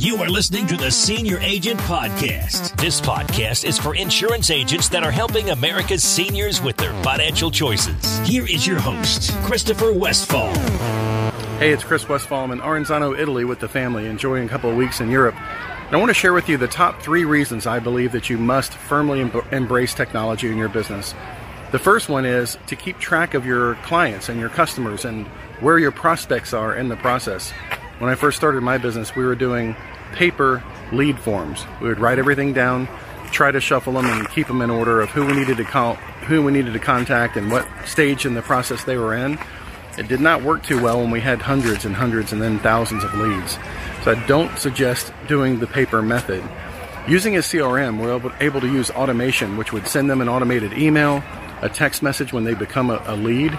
You are listening to the Senior Agent Podcast. This podcast is for insurance agents that are helping America's seniors with their financial choices. Here is your host, Christopher Westfall. Hey, it's Chris Westfall. I'm in Arenzano, Italy with the family, enjoying a couple of weeks in Europe. And I want to share with you the top three reasons I believe that you must firmly em- embrace technology in your business. The first one is to keep track of your clients and your customers and where your prospects are in the process. When I first started my business, we were doing paper lead forms. We would write everything down, try to shuffle them and keep them in order of who we needed to call, who we needed to contact and what stage in the process they were in. It did not work too well when we had hundreds and hundreds and then thousands of leads. So I don't suggest doing the paper method. Using a CRM, we're able to use automation, which would send them an automated email, a text message when they become a, a lead.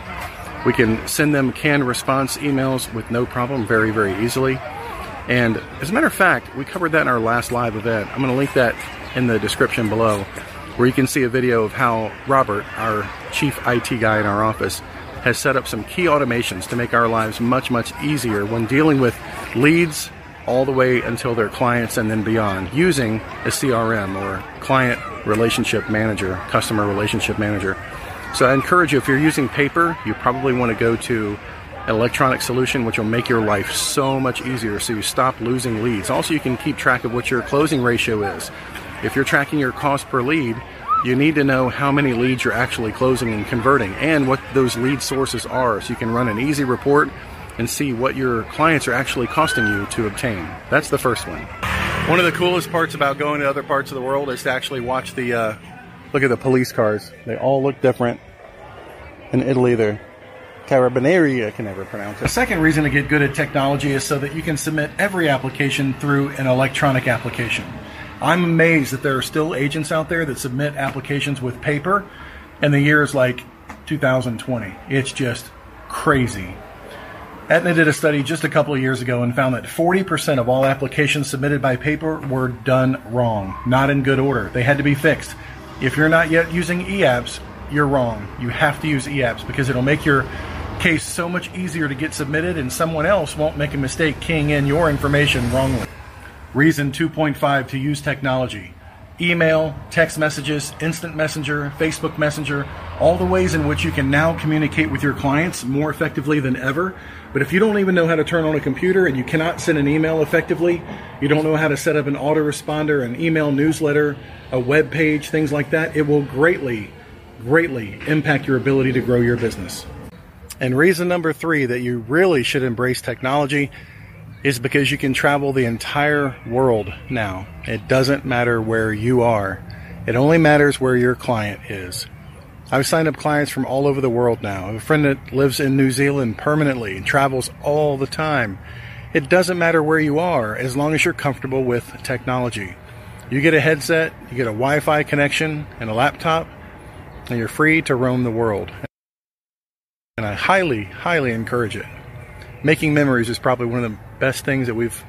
We can send them canned response emails with no problem very, very easily. And as a matter of fact, we covered that in our last live event. I'm going to link that in the description below, where you can see a video of how Robert, our chief IT guy in our office, has set up some key automations to make our lives much, much easier when dealing with leads all the way until their clients and then beyond using a CRM or client relationship manager, customer relationship manager. So I encourage you, if you're using paper, you probably want to go to an electronic solution, which will make your life so much easier so you stop losing leads. Also, you can keep track of what your closing ratio is. If you're tracking your cost per lead, you need to know how many leads you're actually closing and converting and what those lead sources are so you can run an easy report and see what your clients are actually costing you to obtain. That's the first one. One of the coolest parts about going to other parts of the world is to actually watch the uh, look at the police cars. They all look different. In Italy, they're Carabinieri, I can never pronounce it. The second reason to get good at technology is so that you can submit every application through an electronic application. I'm amazed that there are still agents out there that submit applications with paper in the year is like 2020. It's just crazy. Aetna did a study just a couple of years ago and found that 40% of all applications submitted by paper were done wrong, not in good order. They had to be fixed. If you're not yet using eApps, you're wrong. You have to use eApps because it'll make your case so much easier to get submitted and someone else won't make a mistake keying in your information wrongly. Reason 2.5 to use technology. Email, text messages, instant messenger, Facebook Messenger, all the ways in which you can now communicate with your clients more effectively than ever. But if you don't even know how to turn on a computer and you cannot send an email effectively, you don't know how to set up an autoresponder, an email newsletter, a web page, things like that, it will greatly, greatly impact your ability to grow your business. And reason number three that you really should embrace technology is because you can travel the entire world now. It doesn't matter where you are. It only matters where your client is. I've signed up clients from all over the world now. I have a friend that lives in New Zealand permanently and travels all the time. It doesn't matter where you are as long as you're comfortable with technology. You get a headset, you get a Wi Fi connection, and a laptop, and you're free to roam the world. And I highly, highly encourage it. Making memories is probably one of the best things that we've.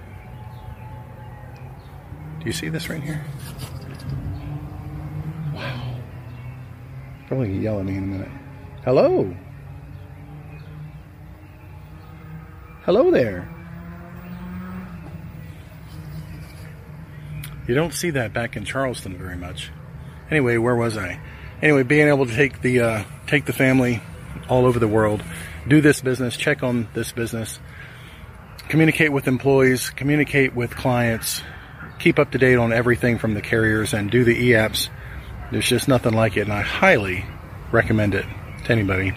Do you see this right here? Wow. Probably yell at me in a minute. Hello. Hello there. You don't see that back in Charleston very much. Anyway, where was I? Anyway, being able to take the uh, take the family all over the world, do this business, check on this business, communicate with employees, communicate with clients, keep up to date on everything from the carriers, and do the e-apps. There's just nothing like it, and I highly recommend it to anybody.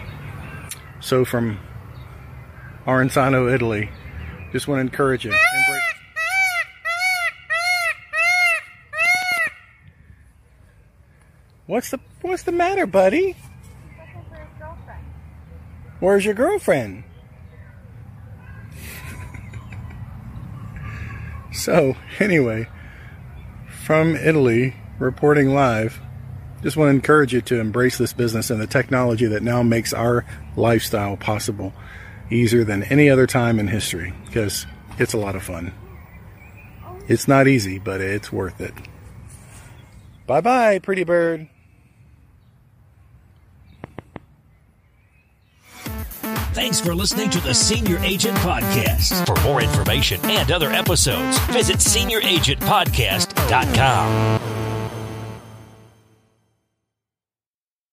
So from Arenzano, Italy, just want to encourage you. What's the What's the matter, buddy? Where's your girlfriend? so, anyway, from Italy, reporting live, just want to encourage you to embrace this business and the technology that now makes our lifestyle possible easier than any other time in history because it's a lot of fun. It's not easy, but it's worth it. Bye bye, pretty bird. Thanks for listening to the Senior Agent Podcast. For more information and other episodes, visit senioragentpodcast.com.